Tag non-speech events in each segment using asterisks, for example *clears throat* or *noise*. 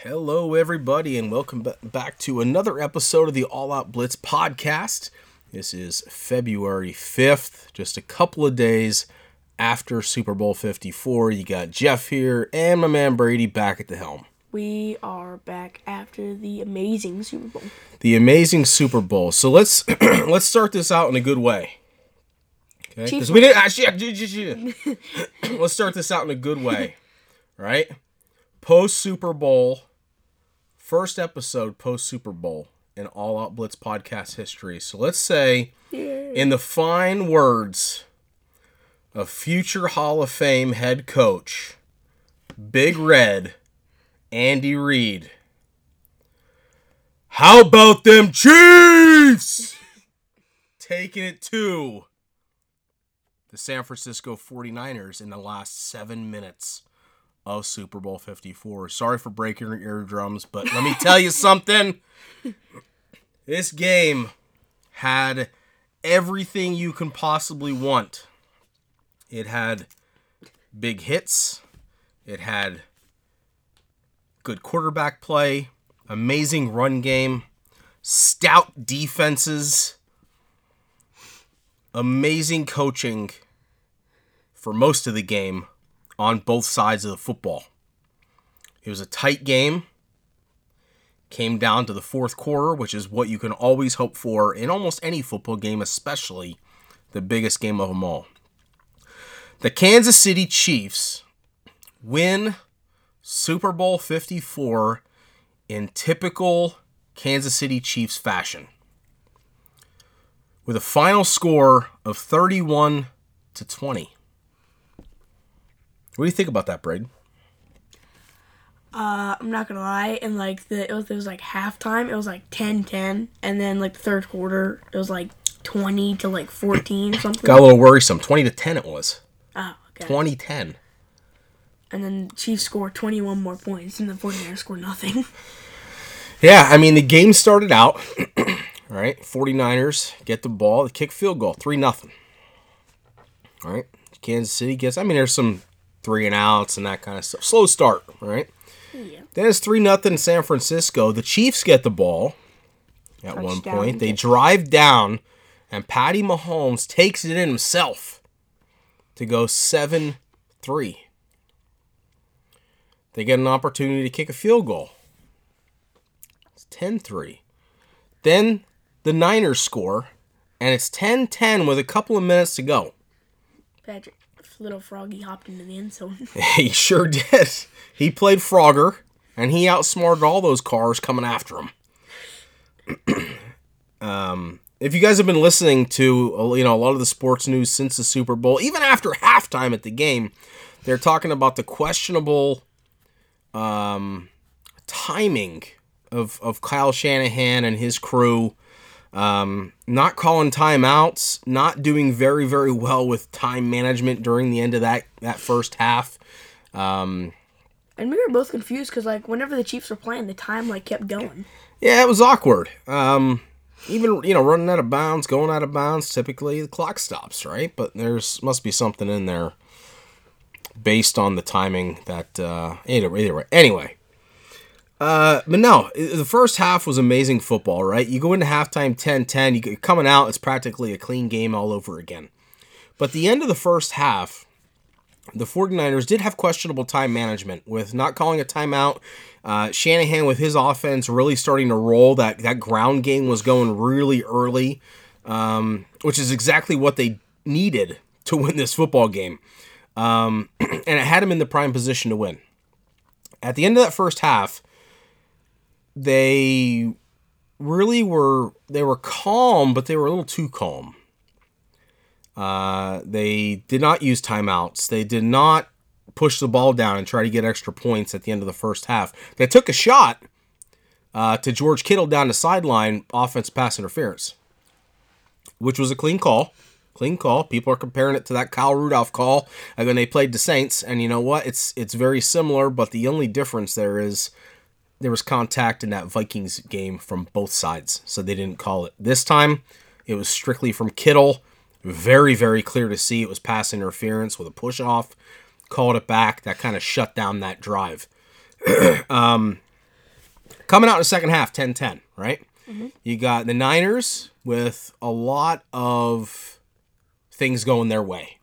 Hello, everybody, and welcome ba- back to another episode of the All Out Blitz podcast. This is February 5th, just a couple of days after Super Bowl 54. You got Jeff here and my man Brady back at the helm. We are back after the amazing Super Bowl. The amazing Super Bowl. So let's *clears throat* let's start this out in a good way. Okay? Because we didn't. Ah, shit, shit, shit. *coughs* let's start this out in a good way, right? Post Super Bowl, first episode post Super Bowl in All Out Blitz podcast history. So let's say, in the fine words of future Hall of Fame head coach, Big Red, Andy Reid. How about them Chiefs? Taking it to the San Francisco 49ers in the last seven minutes of Super Bowl 54. Sorry for breaking your eardrums, but let me tell you something. *laughs* This game had everything you can possibly want. It had big hits, it had good quarterback play, amazing run game, stout defenses, amazing coaching for most of the game on both sides of the football. It was a tight game. Came down to the fourth quarter, which is what you can always hope for in almost any football game, especially the biggest game of them all. The Kansas City Chiefs win Super Bowl 54 in typical Kansas City Chiefs fashion. With a final score of 31 to 20. What do you think about that, Braden? Uh, I'm not gonna lie, and like the it was, it was like halftime, it was like 10-10, and then like the third quarter, it was like 20 to like 14 or *coughs* something. Got a little worrisome. 20 to 10 it was. Oh, okay. 2010. And then Chiefs scored 21 more points, and the 49ers scored nothing. *laughs* Yeah, I mean, the game started out, all *clears throat* right, 49ers get the ball, the kick field goal, 3 nothing. All right, Kansas City gets, I mean, there's some three and outs and that kind of stuff. Slow start, right? yeah. Then it's 3 nothing San Francisco. The Chiefs get the ball at one point. They drive down, and Patty Mahomes takes it in himself to go 7 3. They get an opportunity to kick a field goal. It's 10 3. Then the Niners score, and it's 10 10 with a couple of minutes to go. Patrick, little froggy hopped into the end zone. *laughs* *laughs* He sure did. He played Frogger, and he outsmarted all those cars coming after him. *clears throat* um, if you guys have been listening to uh, you know a lot of the sports news since the Super Bowl, even after halftime at the game, they're talking about the questionable um, timing of of Kyle Shanahan and his crew. Um, not calling timeouts, not doing very very well with time management during the end of that that first half. Um, and we were both confused because like whenever the Chiefs were playing, the time like kept going. yeah, it was awkward. Um, even you know running out of bounds, going out of bounds. Typically the clock stops, right? But there's must be something in there based on the timing that uh, either either way. Anyway. Uh, but no, the first half was amazing football, right? You go into halftime 10-10, you get- coming out, it's practically a clean game all over again. But the end of the first half, the 49ers did have questionable time management with not calling a timeout. Uh, Shanahan with his offense really starting to roll. That that ground game was going really early, um, which is exactly what they needed to win this football game. Um, *clears throat* and it had him in the prime position to win. At the end of that first half, they really were they were calm, but they were a little too calm. Uh, they did not use timeouts. They did not push the ball down and try to get extra points at the end of the first half. They took a shot uh, to George Kittle down the sideline, offense pass interference, which was a clean call. Clean call. People are comparing it to that Kyle Rudolph call uh, when they played the Saints, and you know what? It's it's very similar, but the only difference there is there was contact in that Vikings game from both sides, so they didn't call it. This time, it was strictly from Kittle. Very, very clear to see it was pass interference with a push off. Called it back. That kind of shut down that drive. *clears throat* um, coming out in the second half 10-10, right? You got the Niners with a lot of things going their way.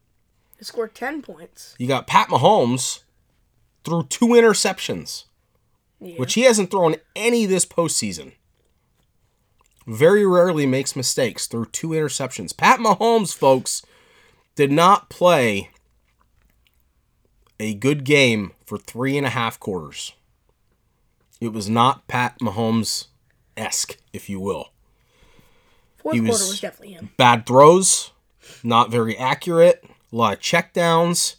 They scored 10 points. You got Pat Mahomes threw two interceptions, Yeah. which he hasn't thrown any this postseason. Very rarely makes mistakes. Threw two interceptions. Pat Mahomes, folks, did not play a good game for three and a half quarters. It was not Pat Mahomes esque, if you will. Fourth he quarter was- was definitely him. Bad throws, not very accurate, a lot of checkdowns,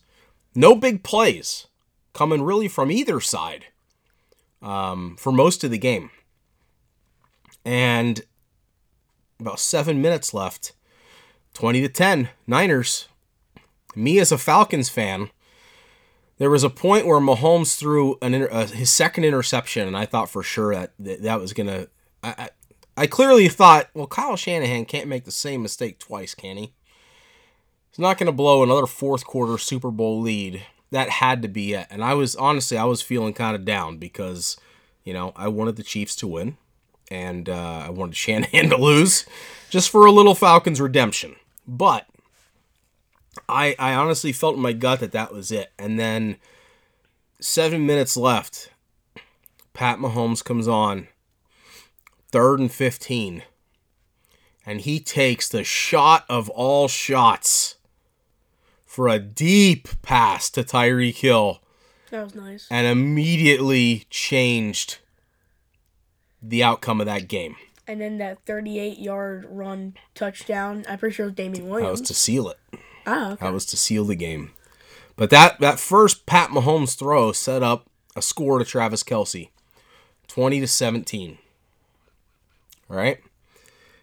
no big plays coming really from either side um, for most of the game. And about seven minutes left, 20 to 10, Niners. Me as a Falcons fan, there was a point where Mahomes threw an inter- uh, his second interception, and I thought for sure that that, that was gonna. I, I I clearly thought, well, Kyle Shanahan can't make the same mistake twice, can he? He's not to blow another fourth quarter Super Bowl lead. That had to be it. And I was honestly, I was feeling kind of down because, you know, I wanted the Chiefs to win, and uh, I wanted *laughs* Shanahan to lose, just for a little Falcons redemption. But I, I honestly felt in my gut that that was it. And then seven minutes left. Pat Mahomes comes on third and 15. And he takes the shot of all shots for a deep pass to Tyreek Hill That was nice. and immediately changed the outcome of that game. And then that 38 yard run touchdown. I'm pretty sure it was Damien Williams. That was to seal it. Ah, okay. That was to seal the game. But that, that first Pat Mahomes throw set up a score to Travis Kelce 20 to 17. All right?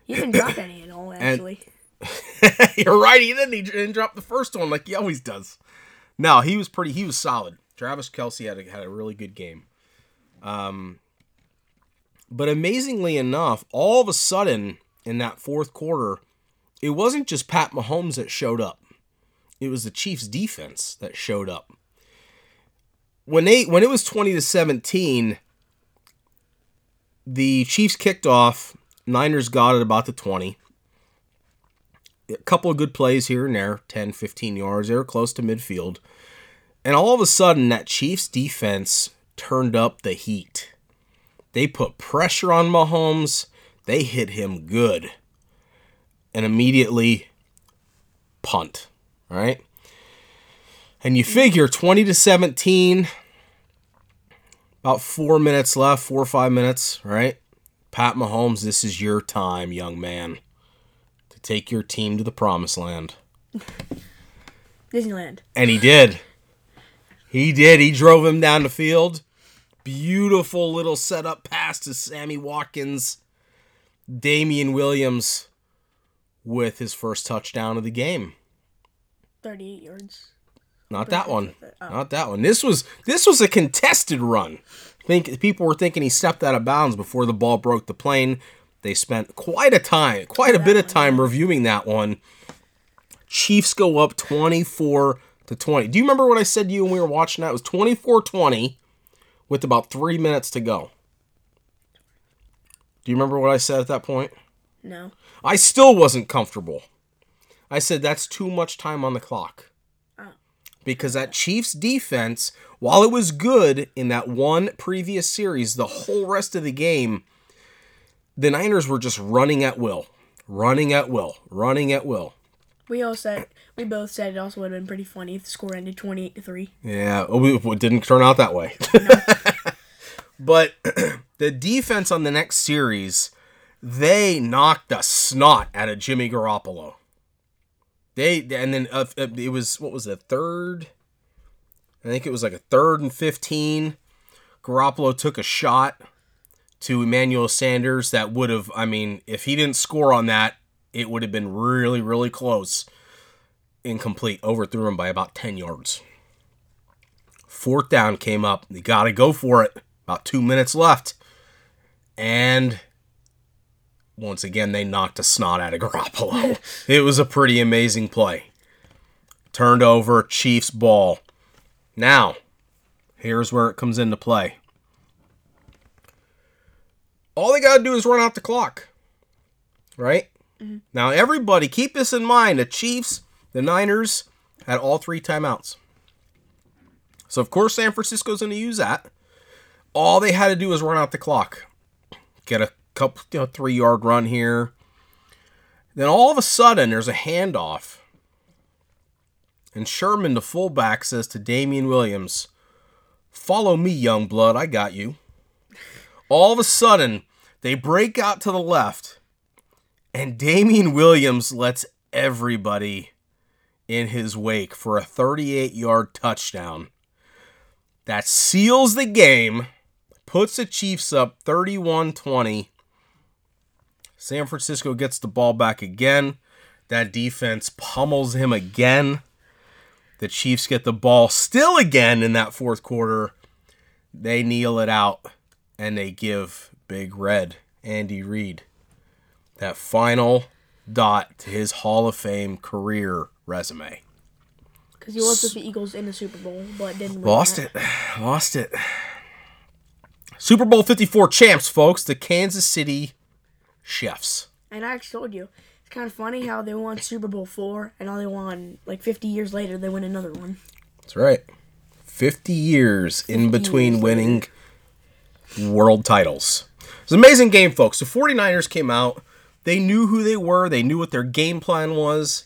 He didn't drop any at all, actually. *laughs* You're right. He didn't. He didn't drop the first one like he always does. No, he was pretty. He was solid. Travis Kelce had a, had a really good game. Um, but amazingly enough, all of a sudden in that fourth quarter, it wasn't just Pat Mahomes that showed up. It was the Chiefs' defense that showed up. When they when it was twenty to seventeen, the Chiefs kicked off. Niners got it about the twenty a couple of good plays here and there 10 15 yards. They were close to midfield. And all of a sudden that chiefs defense turned up the heat. They put pressure on mahomes. They hit him good. And immediately punt all right? And you figure 20 to 17 about four minutes left four or five minutes right? Pat mahomes this is your time young man take your team to the promised land. Disneyland. And he did. He did. He drove him down the field. Beautiful little setup pass to Sammy Watkins. Damien Williams with his first touchdown of the game. 38 yards. Not that one. Oh. Not that one. This was this was a contested run. Think people were thinking he stepped out of bounds before the ball broke the plane. They spent quite a time, quite a bit of time reviewing that one. Chiefs go up 24 to 20. Do you remember what I said to you when we were watching that? It was 24-20 with about 3 minutes to go. Do you remember what I said at that point? No. I still wasn't comfortable. I said that's too much time on the clock. Oh. Because that Chiefs defense, while it was good in that one previous series, the whole rest of the game, the Niners were just running at will. Running at will. Running at will. We all said we both said it also would have been pretty funny if the score ended 28 to 3. Yeah, it didn't turn out that way. *laughs* but *clears throat* the defense on the next series, they knocked the snot out of Jimmy Garoppolo. They and then uh, it was what was it third? I think it was like a third and fifteen. Garoppolo took a shot to Emmanuel Sanders that would have. I mean, if he didn't score on that, it would have been really, really close. Incomplete. Overthrew him by about ten yards. Fourth down came up. They got to go for it. About two minutes left. And once again, they knocked a snot out of Garoppolo. *laughs* it was a pretty amazing play. Turned over, Chiefs ball. Now, here's where it comes into play. All they got to do is run out the clock. Right? Mm-hmm. Now, everybody, keep this in mind. The Chiefs, the Niners had all three timeouts. So, of course, San Francisco's going to use that. All they had to do was run out the clock, get a couple, you know, three yard run here. Then all of a sudden, there's a handoff. And Sherman, the fullback, says to Damien Williams, Follow me, young blood. I got you. All of a sudden, they break out to the left, and Damien Williams lets everybody in his wake for a 38 yard touchdown. That seals the game, puts the Chiefs up 31 20. San Francisco gets the ball back again. That defense pummels him again. The Chiefs get the ball still again in that fourth quarter. They kneel it out and they give Big Red, Andy Reid, that final dot to his Hall of Fame career resume. Because he was with the Eagles in the Super Bowl, but didn't win Lost that. it. *sighs* Lost it. Super Bowl 54 champs, folks, the Kansas City Chiefs. And I actually told you, it's kind of funny how they won Super Bowl four, and all they won like 50 years later, they win another one. That's right. 50 years in between years winning world titles. It's an amazing game, folks. The 49ers came out. They knew who they were. They knew what their game plan was.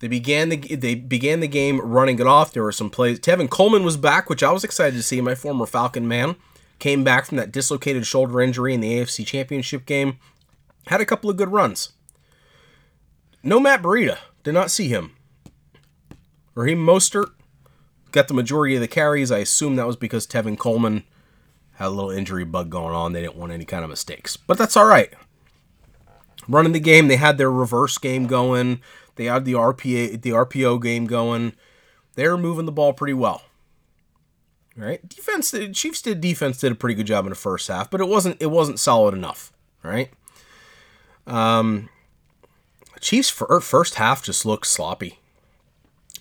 They began the they began the game running it off. There were some plays. Tevin Coleman was back, which I was excited to see. My former Falcon man came back from that dislocated shoulder injury in the AFC Championship game. Had a couple of good runs. No Matt Breida. Did not see him. Raheem Mostert got the majority of the carries. I assume that was because Tevin Coleman had a little injury bug going on. They didn't want any kind of mistakes. But that's all right. Running the game, they had their reverse game going. They had the RPA the RPO game going. They were moving the ball pretty well. All right? Defense the Chiefs did defense did a pretty good job in the first half, but it wasn't it wasn't solid enough, all right? Um Chiefs fir- first half just looked sloppy.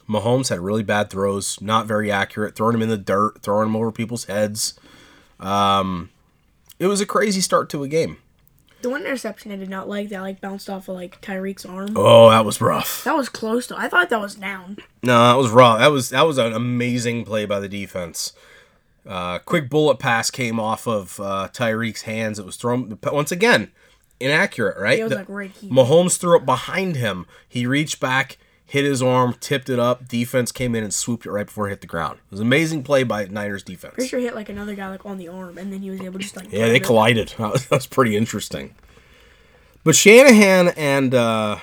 Mahomes had really bad throws, not very accurate, throwing them in the dirt, throwing them over people's heads. Um, it was a crazy start to a game. The one interception I did not like that like bounced off of like Tyreek's arm. Oh, that was rough. That was close though. I thought that was down. No, that was rough. That was that was an amazing play by the defense. Uh, quick bullet pass came off of uh, Tyreek's hands. It was thrown once again, inaccurate. Right? It was The- like right here. Mahomes threw it behind him. He reached back, hit his arm, tipped it up. Defense came in and swooped it right before it hit the ground. It was an amazing play by Niners defense. Pretty sure hit like another guy like on the arm, and then he was able to just like. Yeah, they collided. *laughs* That was, that was pretty interesting. But Shanahan and uh,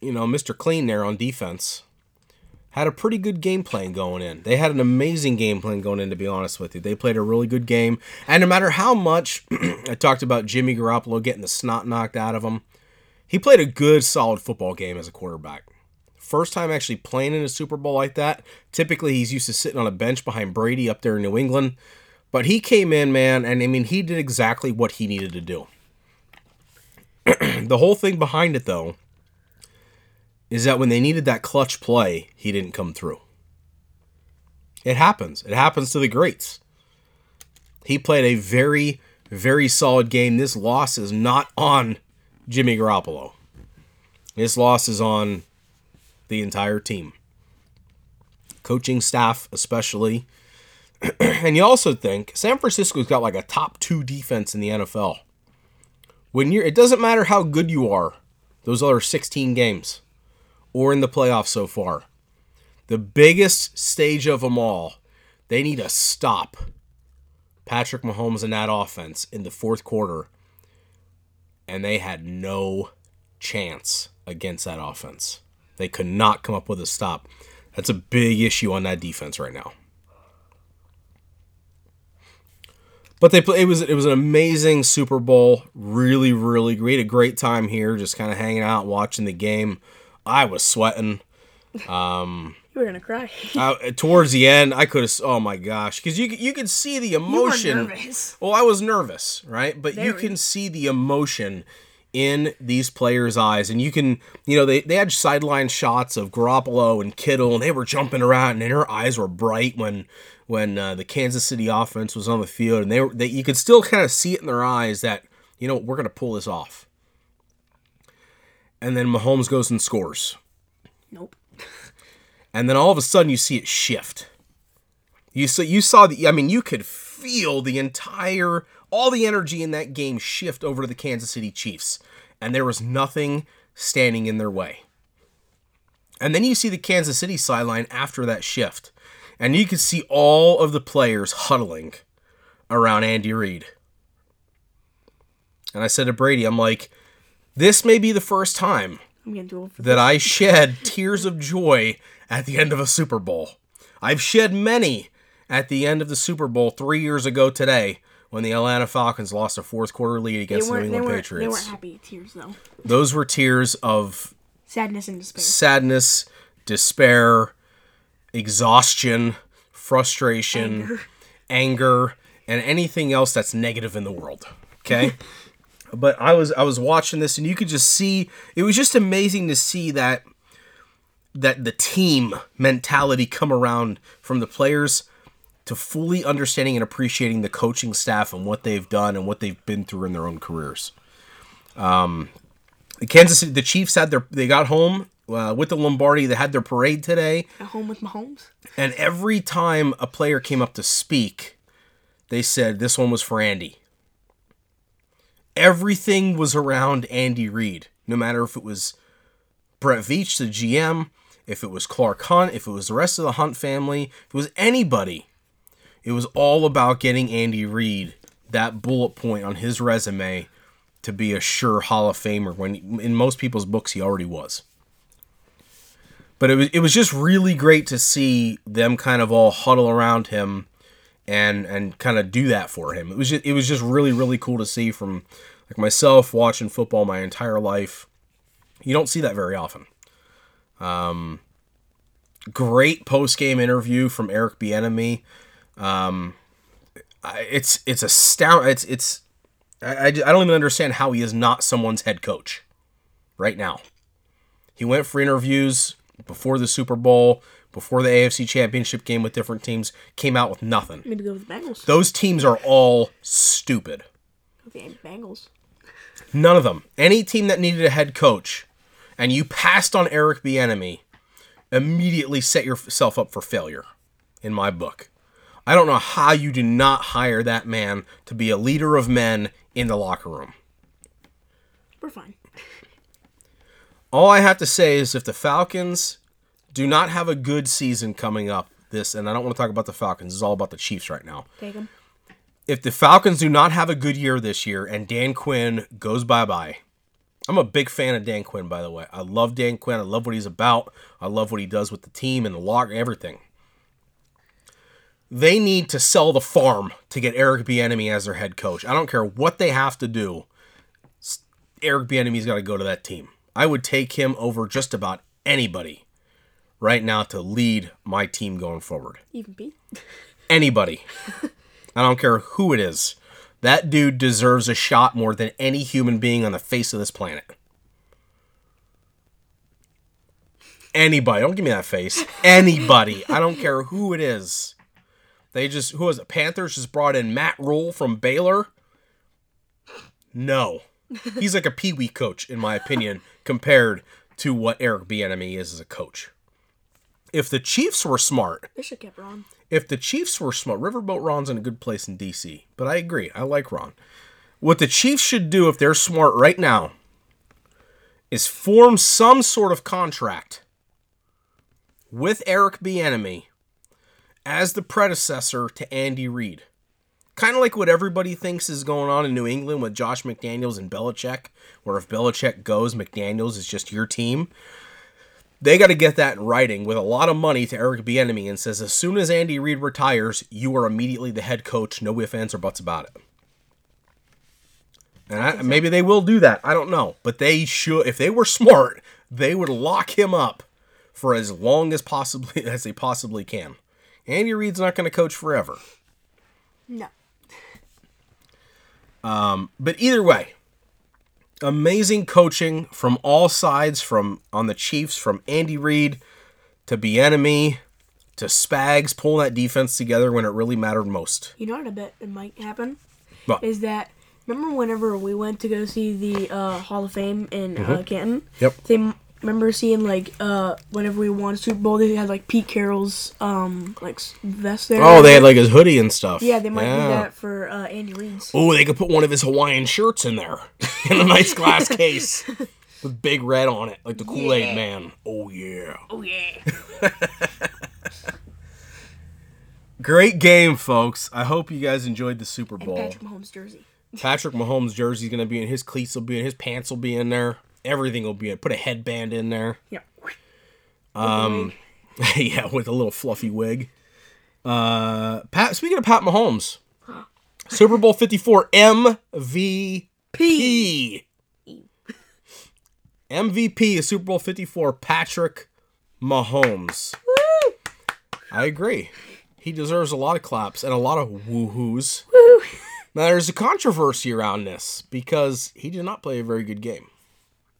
you know Mr. Clean there on defense had a pretty good game plan going in. They had an amazing game plan going in. To be honest with you, they played a really good game. And no matter how much *clears throat* I talked about Jimmy Garoppolo getting the snot knocked out of him, he played a good, solid football game as a quarterback. First time actually playing in a Super Bowl like that. Typically, he's used to sitting on a bench behind Brady up there in New England. But he came in, man, and I mean, he did exactly what he needed to do. *clears throat* the whole thing behind it, though, is that when they needed that clutch play, he didn't come through. It happens. It happens to the greats. He played a very, very solid game. This loss is not on Jimmy Garoppolo. This loss is on the entire team. Coaching staff, especially. *clears throat* and you also think San Francisco's got like a top two defense in the NFL. When you're, it doesn't matter how good you are, those other 16 games, or in the playoffs so far. The biggest stage of them all, they need to stop Patrick Mahomes and that offense in the fourth quarter, and they had no chance against that offense. They could not come up with a stop. That's a big issue on that defense right now. But they play, it was it was an amazing Super Bowl. Really, really great. A great time here, just kind of hanging out, watching the game. I was sweating. Um, You were gonna cry. I, towards the end, I could have. Oh my gosh, because you you could see the emotion. You were nervous. Well, I was nervous, right? But you can see the emotion in these players' eyes. And you can, you know, they, they had sideline shots of Garoppolo and Kittle, and they were jumping around, and their eyes were bright when when uh, the Kansas City offense was on the field, and they were they, you could still kind of see it in their eyes that you know we're going to pull this off. And then Mahomes goes and scores, Nope. and then all of a sudden you see it shift. You saw you saw the I mean you could feel the entire all the energy in that game shift over to the Kansas City Chiefs, and there was nothing standing in their way. And then you see the Kansas City sideline after that shift, and you can see all of the players huddling around Andy Reid. And I said to Brady, I'm like, this may be the first time I'm getting too old for that I shed tears of joy at the end of a Super Bowl. I've shed many at the end of the Super Bowl three years ago today when the Atlanta Falcons lost a fourth quarter lead against the New England weren't, they Patriots. weren't happy tears, though. Those were tears of Sadness and despair. sadness, despair, exhaustion, frustration, Anger. anger, and anything else that's negative in the world. Okay? *laughs* but I was I was watching this and you could just see it was just amazing to see that that the team mentality come around from the players to fully understanding and appreciating the coaching staff and what they've done and what they've been through in their own careers. Um, the Kansas City, the Chiefs had their they got home uh, with the Lombardi. They had their parade today. At home with Mahomes. And every time a player came up to speak, they said this one was for Andy. Everything was around Andy Reid, no matter if it was Brett Veach, the GM, if it was Clark Hunt, if it was the rest of the Hunt family, if it was anybody. It was all about getting Andy Reid that bullet point on his resume to be a sure Hall of Famer when in most people's books he already was but it was it was just really great to see them kind of all huddle around him and and kind of do that for him. It was just it was just really really cool to see from like myself watching football my entire life. You don't see that very often. Um, great post game interview from Eric Bieniemy. Um, I- it's it's astounding. It's it's I, I I don't even understand how he is not someone's head coach right now. He went for interviews before the Super Bowl, before the AFC Championship game with different teams, came out with nothing. Maybe go with the Bengals. Those teams are all stupid. The Bengals. None of them. Any team that needed a head coach and you passed on Eric Bieniemy, immediately set yourself up for failure in my book. I don't know how you do not hire that man to be a leader of men in the locker room. We're fine. All I have to say is if the Falcons do not have a good season coming up, this, and I don't want to talk about the Falcons, it's all about the Chiefs right now. Take them. If the Falcons do not have a good year this year and Dan Quinn goes bye bye, I'm a big fan of Dan Quinn, by the way. I love Dan Quinn. I love what he's about. I love what he does with the team and the locker, everything. They need to sell the farm to get Eric Bieniemy as their head coach. I don't care what they have to do. Eric Bieniemy's got to go to that team. I would take him over just about anybody right now to lead my team going forward. Even Pete. *laughs* Anybody. I don't care who it is. That dude deserves a shot more than any human being on the face of this planet. Anybody. Don't give me that face. Anybody. I don't care who it is. They just who was it? Panthers just brought in Matt Rhule from Baylor. No. He's like a pee-wee coach, in my opinion, compared to what Eric Bieniemy is as a coach. If the Chiefs were smart, They should kept Ron. if the Chiefs were smart, Riverboat Ron's in a good place in DC. But I agree, I like Ron. What the Chiefs should do if they're smart right now is form some sort of contract with Eric Bieniemy as the predecessor to Andy Reid. Kind of like what everybody thinks is going on in New England with Josh McDaniels and Belichick, where if Belichick goes, McDaniels is just your team they got to get that in writing with a lot of money to Eric Bieniemy and says as soon as Andy Reid retires, you are immediately the head coach. No ifs, ands, or buts about it. And I, maybe they will do that. I don't know, but they should. If they were smart, they would lock him up for as long as possibly *laughs* as they possibly can. Andy Reid's not going to coach forever. No. But either way, amazing coaching from all sides from on the Chiefs from Andy Reid to Bieniemy to Spags pulling that defense together when it really mattered most. You know what I bet it might happen? What? Is that remember whenever we went to go see the uh, Hall of Fame in uh, Canton? Mm-hmm. Yep. They remember seeing like uh, whenever we won Super Bowl, they had like Pete Carroll's um like vest there. Oh, they had like his hoodie and stuff. yeah, they might do that for uh, Andy Reid's. Oh, they could put one of his Hawaiian shirts in there *laughs* in a nice glass *laughs* case with big red on it, like the Kool Aid Yeah. Man. Oh yeah. Oh yeah. *laughs* Great game, folks. I hope you guys enjoyed the Super Bowl. And Bowl. Patrick Mahomes jersey. Patrick Mahomes' jersey's gonna be in. His cleats will be in. His pants will be in there. Everything will be. Put a headband in there. Yeah. Um, *laughs* yeah, with a little fluffy wig. Uh, Pat. Speaking of Pat Mahomes, *gasps* Super Bowl Fifty Four MVP. *laughs* MVP is Super Bowl Fifty Four. Patrick Mahomes. I agree. He deserves a lot of claps and a lot of woohoos. Woo. Now there's a controversy around this because he did not play a very good game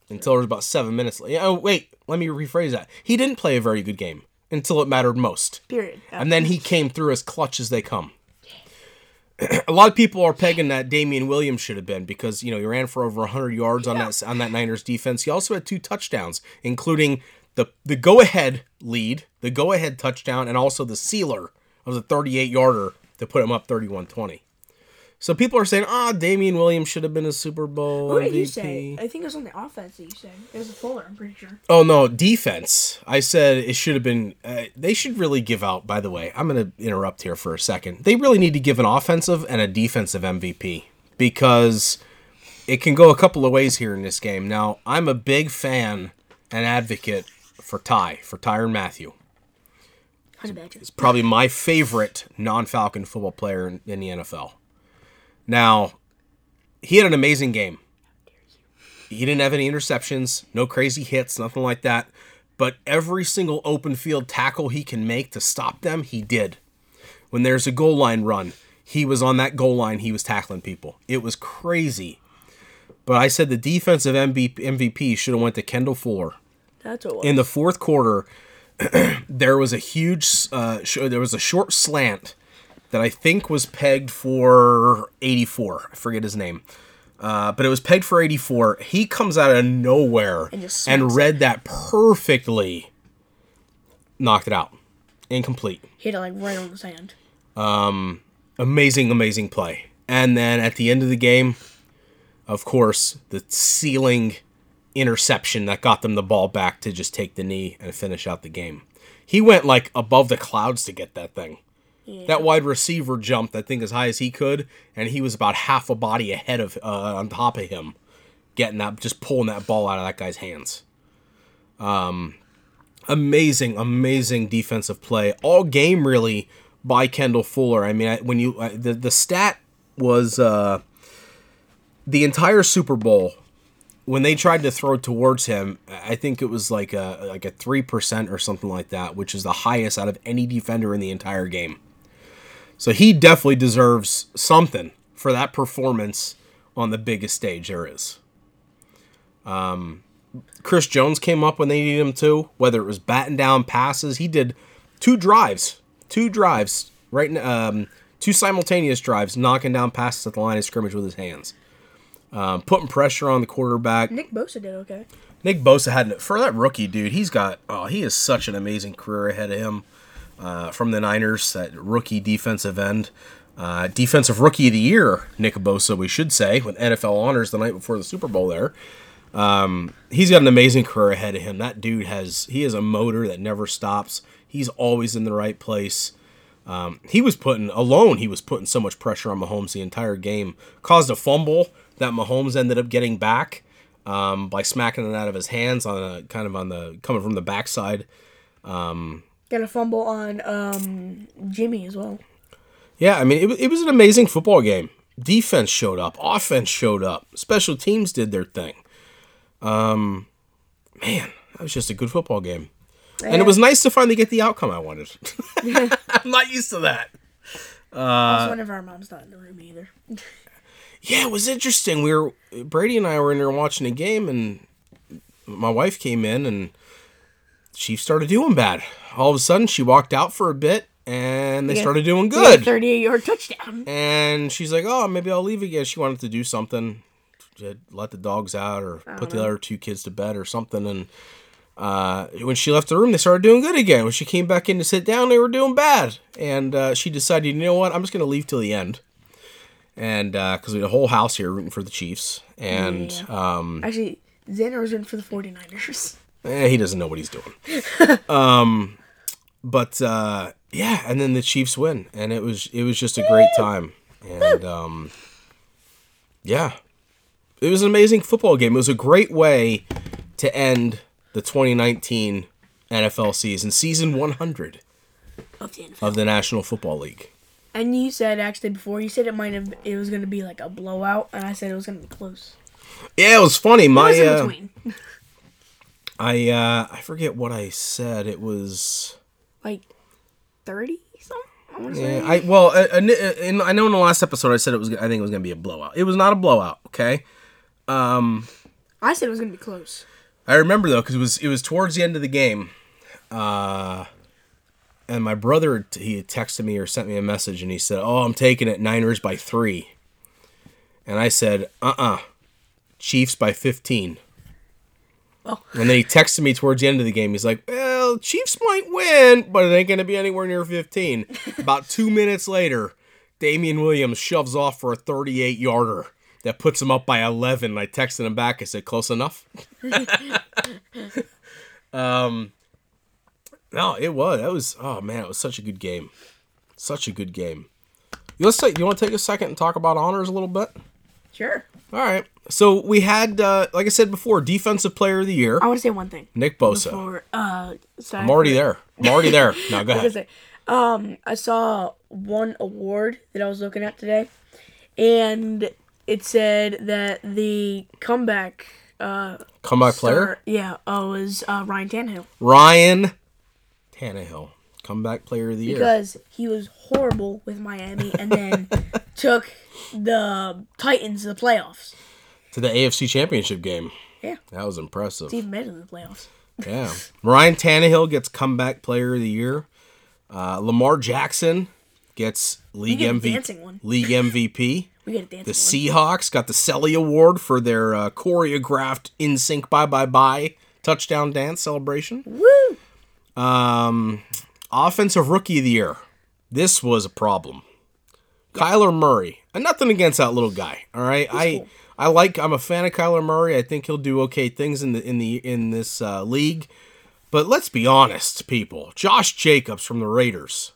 until there was about seven minutes. Oh wait, let me rephrase that. He didn't play a very good game until it mattered most, Period. and then he came through as clutch as they come. *clears throat* a lot of people are pegging that Damien Williams should have been because you know he ran for over 100 yards on that on that Niners defense. He also had two touchdowns, including the the go ahead lead, the go ahead touchdown, and also the sealer of the 38 yarder to put him up 31-20. So people are saying, ah, Damien Williams should have been a Super Bowl What MVP. did you say? I think it was on the offense that you said. It was a Fuller, I'm pretty sure. Oh no, defense. I said it should have been. Uh, they should really give out. By the way, I'm going to interrupt here for a second. They really need to give an offensive and a defensive MVP because it can go a couple of ways here in this game. Now, I'm a big fan and advocate for Ty for Tyrann Mathieu. It's. Probably my favorite non-Falcon football player in, in the NFL. Now, he had an amazing game. He didn't have any interceptions, no crazy hits, nothing like that. But every single open field tackle he can make to stop them, he did. When there's a goal line run, he was on that goal line, he was tackling people. It was crazy. But I said the defensive MVP, should have went to Kendall Fuller That's what in the fourth quarter, *clears throat* there was a huge, uh, sh- there was a short slant that I think was pegged for 84. I forget his name. Uh, but it was pegged for 84. He comes out of nowhere And and smacks it. read that perfectly. Knocked it out. Incomplete. Hit it like right on the sand. Amazing, amazing play. And then at the end of the game, of course, the ceiling interception that got them the ball back to just take the knee and finish out the game. He went like above the clouds to get that thing. That wide receiver jumped, I think, as high as he could, and he was about half a body ahead of, uh, on top of him, getting that, just pulling that ball out of that guy's hands. Um, amazing, amazing defensive play all game, really, by Kendall Fuller. I mean, I, when you uh, the the stat was uh, the entire Super Bowl when they tried to throw towards him. I think it was like a like a three percent or something like that, which is the highest out of any defender in the entire game. So he definitely deserves something for that performance on the biggest stage there is. Um, Chris Jones came up when they needed him to, whether it was batting down passes. He did two drives, two drives, right? Um, two simultaneous drives, knocking down passes at the line of scrimmage with his hands, um, putting pressure on the quarterback. Nick Bosa did okay. Nick Bosa had for that rookie dude. He's got oh, he has such an amazing career ahead of him uh, from the Niners. That rookie defensive end, uh, defensive rookie of the year, Nick Bosa, we should say, with NFL honors the night before the Super Bowl. There, um, he's got an amazing career ahead of him. That dude has he has a motor that never stops. He's always in the right place. Um, he was putting alone. He was putting so much pressure on Mahomes the entire game. Caused a fumble that Mahomes ended up getting back um, by smacking it out of his hands on a kind of on the coming from the backside. Got a fumble on um Jimmy as well. Yeah, I mean it, it was an amazing football game. Defense showed up, offense showed up, special teams did their thing. Um, man, that was just a good football game, and it was nice to finally get the outcome I wanted. *laughs* *laughs* I'm not used to that. also, whenever our mom's not in the room either. Yeah, it was interesting. We were Brady and I were in there watching a game, and my wife came in, and Chiefs started doing bad. All of a sudden, she walked out for a bit, and they Yeah. started doing good. 38 yard touchdown. And she's like, "Oh, maybe I'll leave again." She wanted to do something, to let the dogs out or put the other two kids to bed or something. And uh, when she left the room, they started doing good again. When she came back in to sit down, they were doing bad. And uh, she decided, you know what? I'm just going to leave till the end. And because we had a whole house here rooting for the Chiefs, and Yeah. um, Actually, Xander was in for the 49ers. Eh, he doesn't know what he's doing. *laughs* um, but uh, yeah, and then the Chiefs win, and it was it was just a great time, and um, yeah, it was an amazing football game. It was a great way to end the 2019 NFL season, season 100 Of the NFL. of the National Football League. And you said actually before you said it might have it was gonna be like a blowout, and I said it was gonna be close. Yeah, it was funny. It My was in uh, *laughs* I uh, I forget what I said. It was. like thirty something. I want to say. Yeah, I well, uh, uh, in, I know in the last episode I said it was. I think it was gonna be a blowout. It was not a blowout. Okay. Um, I said it was gonna be close. I remember though because it was it was towards the end of the game, uh, and my brother he had texted me or sent me a message and he said, "Oh, I'm taking it Niners by three," and I said, "Uh uh Chiefs by 15. Well, And then he texted me towards the end of the game. He's like, "Well, Chiefs might win, but it ain't gonna be anywhere near 15." *laughs* About two minutes later, Damien Williams shoves off for a 38 yarder that puts him up by 11. I texted him back. I said, "Close enough." *laughs* um, no, it was. That was. Oh man, it was such a good game. Such a good game. Let's take. You want to take a second and talk about honors a little bit? Sure. All right. So we had, uh, like I said before, defensive player of the year, I want to say one thing Nick Bosa. before. Uh, sorry. I'm already there. I'm already there. *laughs* No, go I ahead. gonna say, um, I saw one award that I was looking at today, and it said that the comeback uh Comeback player star- yeah, uh, was uh, Ryan Tannehill Ryan Tannehill, comeback player of the year. because he was horrible with Miami, and then *laughs* took the Titans to the playoffs. To the AFC Championship game. Yeah, That was impressive. he even made it to the playoffs. Yeah. Ryan Tannehill gets comeback player of the year. Uh, Lamar Jackson gets league MVP. League MVP. *laughs* We get a dancing The one. Seahawks got the Selly Award for their uh, choreographed "NSYNC Bye Bye Bye" touchdown dance celebration. Woo! Um, offensive rookie of the year. This was a problem. Kyler Murray. And nothing against that little guy. All right, I cool. I like. I'm a fan of Kyler Murray. I think he'll do okay things in the in the in this uh, league. But let's be honest, people. Josh Jacobs from the Raiders.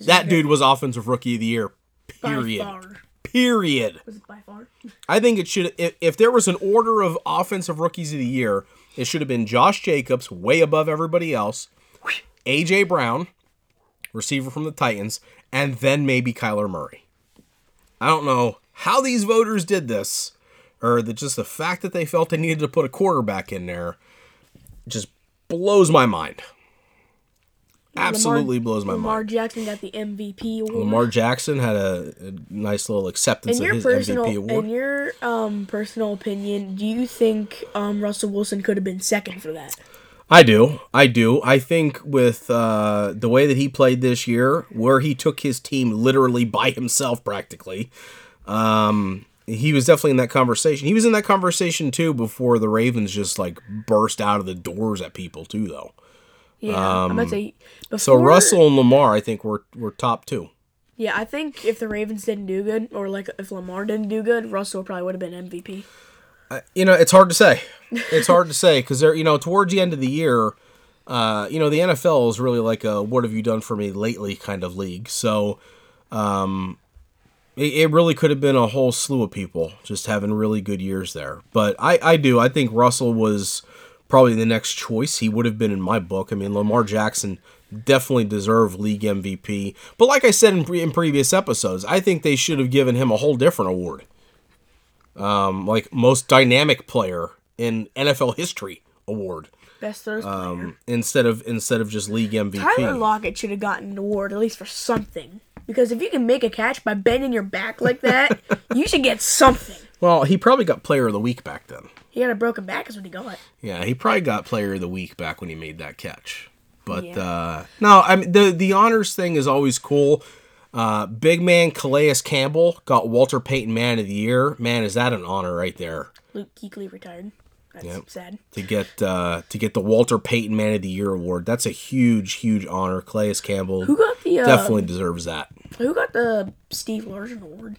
That dude was offensive rookie of the year. Period. Period. Was it by far? I think it should. If, if there was an order of offensive rookies of the year, it should have been Josh Jacobs, way above everybody else, AJ Brown, receiver from the Titans, and then maybe Kyler Murray. I don't know how these voters did this, or the, just the fact that they felt they needed to put a quarterback in there, just blows my mind. Absolutely blows my Lamar mind. Lamar Jackson got the MVP award. Lamar Jackson had a, a nice little acceptance in of his personal, MVP award. in your um personal opinion, do you think um Russell Wilson could have been second for that? I do. I do. I think with uh, the way that he played this year, where he took his team literally by himself practically, um, he was definitely in that conversation. He was in that conversation too before the Ravens just like burst out of the doors at people too, though. Yeah, to say before. Um, So Russell and Lamar, I think, were were top two. Yeah, I think if the Ravens didn't do good, or like if Lamar didn't do good, Russell probably would have been MVP. You know, it's hard to say. It's hard to say because they're, you know, towards the end of the year, uh, you know, the NFL is really like a "What have you done for me lately?" kind of league. So, um, it, it really could have been a whole slew of people just having really good years there. But I, I do. I think Russell was probably the next choice. He would have been in my book. I mean, Lamar Jackson definitely deserved league MVP. But like I said in, pre- in previous episodes, I think they should have given him a whole different award um, like most dynamic player in NFL history award Best throws player. um, instead of instead of just league MVP. Tyler Lockett should have gotten an award at least for something. Because if you can make a catch by bending your back like that, *laughs* you should get something. Well, he probably got Player of the Week back then. He had a broken back, is what he got. Yeah, he probably got Player of the Week back when he made that catch. But Yeah. uh, no, I mean the the honors thing is always cool. Uh, big man Calais Campbell got Walter Payton Man of the Year. Man, is that an honor right there Luke Kuechly retired. That's Yep. sad. to get uh, to get the Walter Payton Man of the Year award? That's a huge, huge honor. Calais Campbell Who got the uh, definitely deserves that. Who got the Steve Largent award?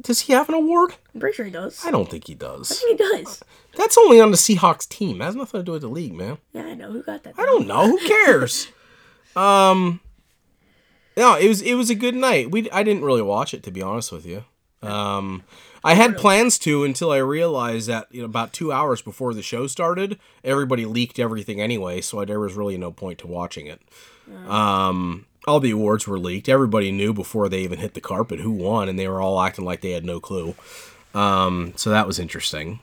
Does he have an award? I'm pretty sure he does. I don't think he does. I think he does. That's only on the Seahawks team. That has nothing to do with the league, man. Yeah, I know. Who got that? I don't know. Who cares? *laughs* um, no, it was it was a good night. We I didn't really watch it to be honest with you. Um, I had plans to until I realized that you know about two hours before the show started, everybody leaked everything anyway, so there was really no point to watching it. Um, all the awards were leaked. Everybody knew before they even hit the carpet who won, and they were all acting like they had no clue. Um, so that was interesting.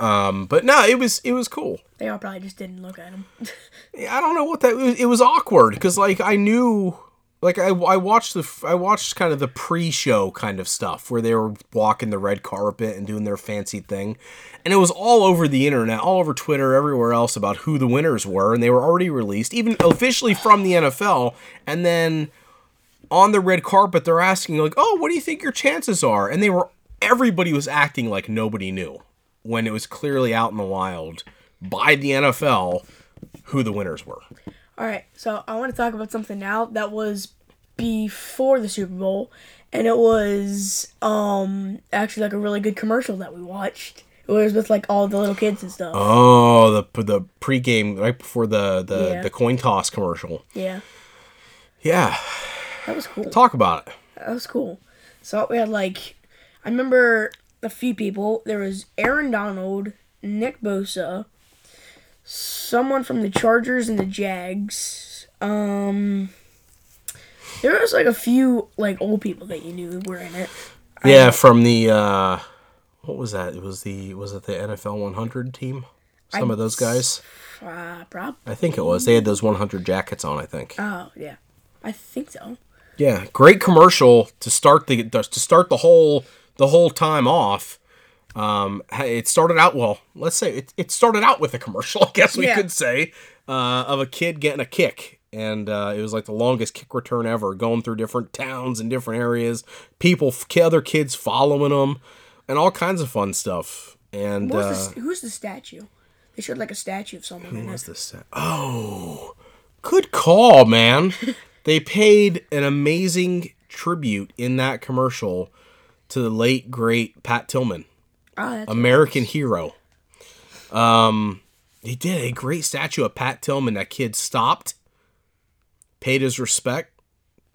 Um, but no, it was it was cool. They all probably just didn't look at him. *laughs* I don't know what that it was, it was awkward because like I knew like I, I watched the I watched kind of the pre-show kind of stuff where they were walking the red carpet and doing their fancy thing. And it was all over the internet all over Twitter everywhere else about who the winners were and they were already released even officially from the NFL and then on the red carpet they're asking like oh what do you think your chances are? And they were everybody was acting like nobody knew when it was clearly out in the wild by the NFL who the winners were. All right, so I want to talk about something now that was before the Super Bowl, and it was um actually like a really good commercial that we watched. It was with like all the little kids and stuff. Oh, the the pregame right before the the, Yeah. the coin toss commercial. Yeah, Yeah, that was cool. talk about it. That was cool. So we had like, I remember a few people. There was Aaron Donald, Nick Bosa, someone from the Chargers and the Jags. Um, there was like a few like old people that you knew were in it. Yeah, from the uh, what was that? It was the was it the NFL 100 team? Some of those guys. Uh, prob. I think it was. They had those 100 jackets on. I think. Oh yeah, I think so. Yeah, great commercial to start the to start the whole the whole time off. Um, it started out well. Let's say it, it started out with a commercial. *laughs* I guess we Yeah. could say uh, of a kid getting a kick, and uh, it was like the longest kick return ever, going through different towns and different areas. People, other kids following them, and all kinds of fun stuff. And uh, the, who's the statue? They showed like a statue of someone in what's it. this? set? Oh, good call, man. *laughs* they paid an amazing tribute in that commercial to the late great Pat Tillman, Oh, American hero. Um, he did a great statue of Pat Tillman. That kid stopped, paid his respect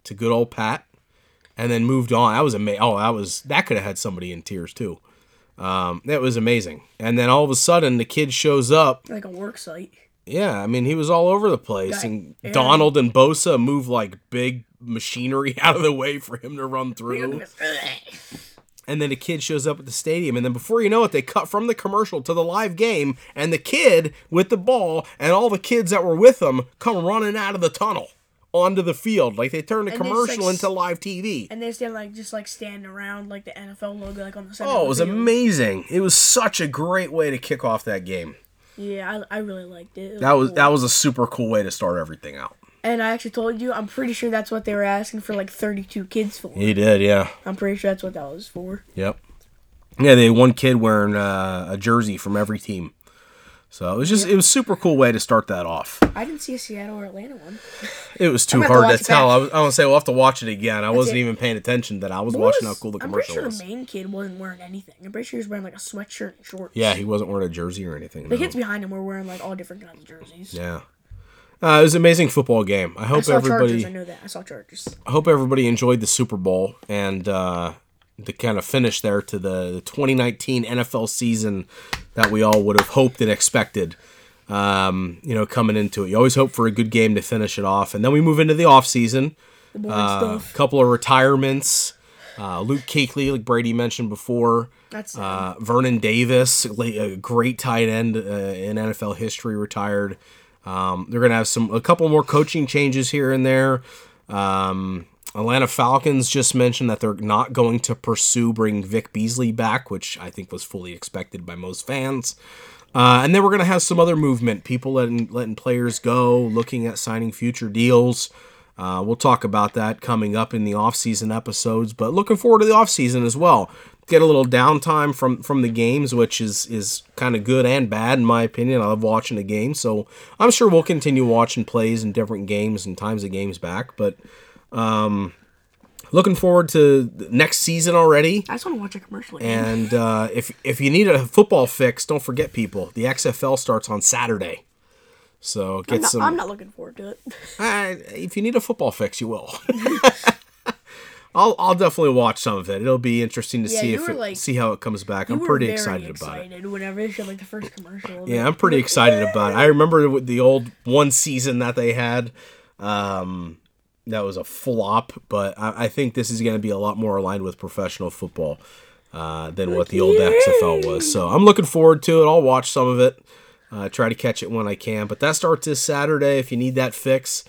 to good old Pat, and then moved on. That was amazing. Oh, that was that could have had somebody in tears too. Um, that was amazing. And then all of a sudden, the kid shows up like a work site. yeah, I mean, he was all over the place, Guy- and yeah. Donald and Bosa move like big machinery *laughs* out of the way for him to run through. And then a kid shows up at the stadium, and then before you know it, they cut from the commercial to the live game, and the kid with the ball and all the kids that were with him come running out of the tunnel onto the field, like they turned a And commercial like, into live TV. And they stand like just like standing around like the NFL logo like on the center. Oh, it was amazing! It was such a great way to kick off that game. Yeah, I, I really liked it. It That was cool. that was a super cool way to start everything out. And I actually told you, I'm pretty sure that's what they were asking for like 32 kids for. He did, yeah. I'm pretty sure that's what that was for. Yep. Yeah, they had one kid wearing uh, a jersey from every team. So it was just it was a super cool way to start that off. I didn't see a Seattle or Atlanta one. It was too gonna to hard to tell. I was, I to say we'll have to watch it again. I wasn't it. even paying attention that I was What watching was- how cool the I'm pretty sure was. the main kid wasn't wearing anything. I'm pretty sure he was wearing like a sweatshirt and shorts. Yeah, he wasn't wearing a jersey or anything. The no. kids behind him were wearing like all different kinds of jerseys. Yeah. Uh, it was an amazing football game. I hope I saw everybody Chargers. I know that. I saw Chargers. I hope everybody enjoyed the Super Bowl and uh, the kind of finish there to the, the 2019 NFL season that we all would have hoped and expected. Um, you know, coming into it, you always hope for a good game to finish it off, and then we move into the off season. A stuff. couple of retirements. Uh, Luke Kuechly, like Brady mentioned before. That's Uh, Vernon Davis, a great tight end uh, in NFL history, retired. Um, they're gonna have some a couple more coaching changes here and there. Um, Atlanta Falcons just mentioned that they're not going to pursue bringing Vic Beasley back, which I think was fully expected by most fans. Uh, and then we're going to have some other movement, people letting letting players go, looking at signing future deals. Uh, we'll talk about that coming up in the offseason episodes, but looking forward to the offseason as well. Get a little downtime from from the games, which is is kind of good and bad in my opinion. I love watching the game, so I'm sure we'll continue watching plays and different games and times of games back. But um, looking forward to next season already. I just want to watch a commercial. Again. And uh, if if you need a football fix, don't forget, people. The XFL starts on Saturday, so get I'm not, some. I'm not looking forward to it. Uh, if you need a football fix, you will. *laughs* I'll I'll definitely watch some of it. It'll be interesting to Yeah, see if it, like- see how it comes back. I'm pretty very excited, about it. Whenever they showed like the first commercial. Yeah, I'm pretty *laughs* excited about it. I remember the old one season that they had. Um, that was a flop, but I, I think this is going to be a lot more aligned with professional football uh, than what the old XFL was. So I'm looking forward to it. I'll watch some of it, uh, try to catch it when I can. But that starts this Saturday if you need that fix.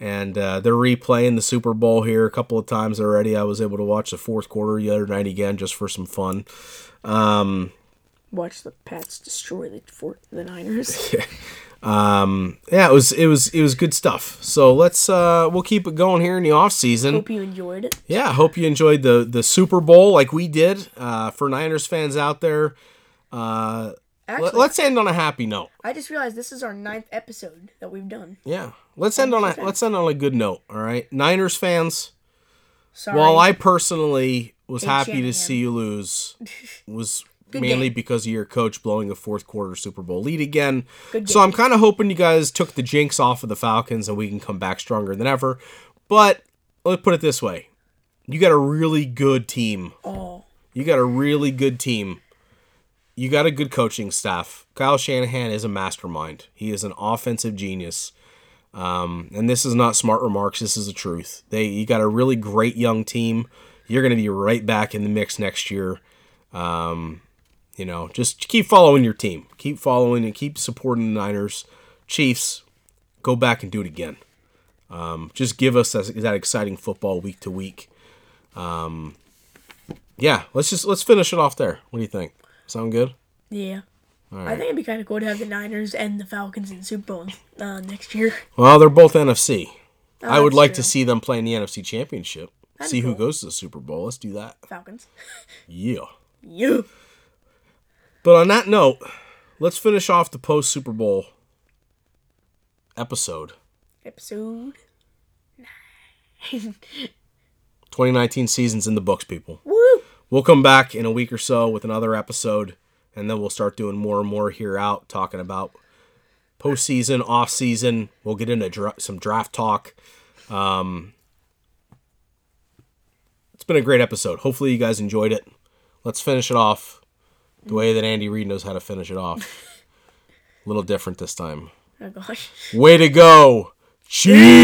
And uh, they're replaying the Super Bowl here a couple of times already. I was able to watch the fourth quarter the other night again just for some fun. Um, Watch the Pats destroy the for the Niners. *laughs* um, yeah, it was it was it was good stuff. So let's uh, we'll keep it going here in the off season. Hope you enjoyed it. Yeah, hope you enjoyed the the Super Bowl like we did. Uh, for Niners fans out there, uh, Actually, let, us end on a happy note. I just realized this is our ninth episode that we've done. Yeah, let's end on a let's end on a good note. All right, Niners fans. Sorry. While I personally was happy to see you lose, *laughs* was mainly game. because of your coach blowing a fourth quarter Super Bowl lead again. So I'm kind of hoping you guys took the jinx off of the Falcons and we can come back stronger than ever. But let's put it this way: you got a really good team. oh, You got a really good team. You got a good coaching staff. Kyle Shanahan is a mastermind. He is an offensive genius. Um, and this is not smart remarks. This is the truth. They you got a really great young team. You're going to be right back in the mix next year. Um, you know, just keep following your team. Keep following and keep supporting the Niners, Chiefs. Go back and do it again. Um, just give us that, that exciting football week to week. Um, yeah, let's just let's finish it off there. What do you think? Sound good? yeah. All I think it'd be kind of cool to have the Niners and the Falcons in the Super Bowl uh, next year. Well, they're both NFC. I would like true. to see them play in the NFC Championship. That'd see be who goes to the Super Bowl. Let's do that. Falcons. *laughs* Yeah. You. But on that note, let's finish off the post Super Bowl episode. Episode. *laughs* 2019 season's in the books, people. Woo! We'll come back in a week or so with another episode, and then we'll start doing more and more here out, talking about postseason, off season. We'll get into dra- some draft talk. Um, it's been a great episode. Hopefully, you guys enjoyed it. Let's finish it off the way that Andy Reid knows how to finish it off. A little different this time. Oh gosh. Way to go, Chiefs!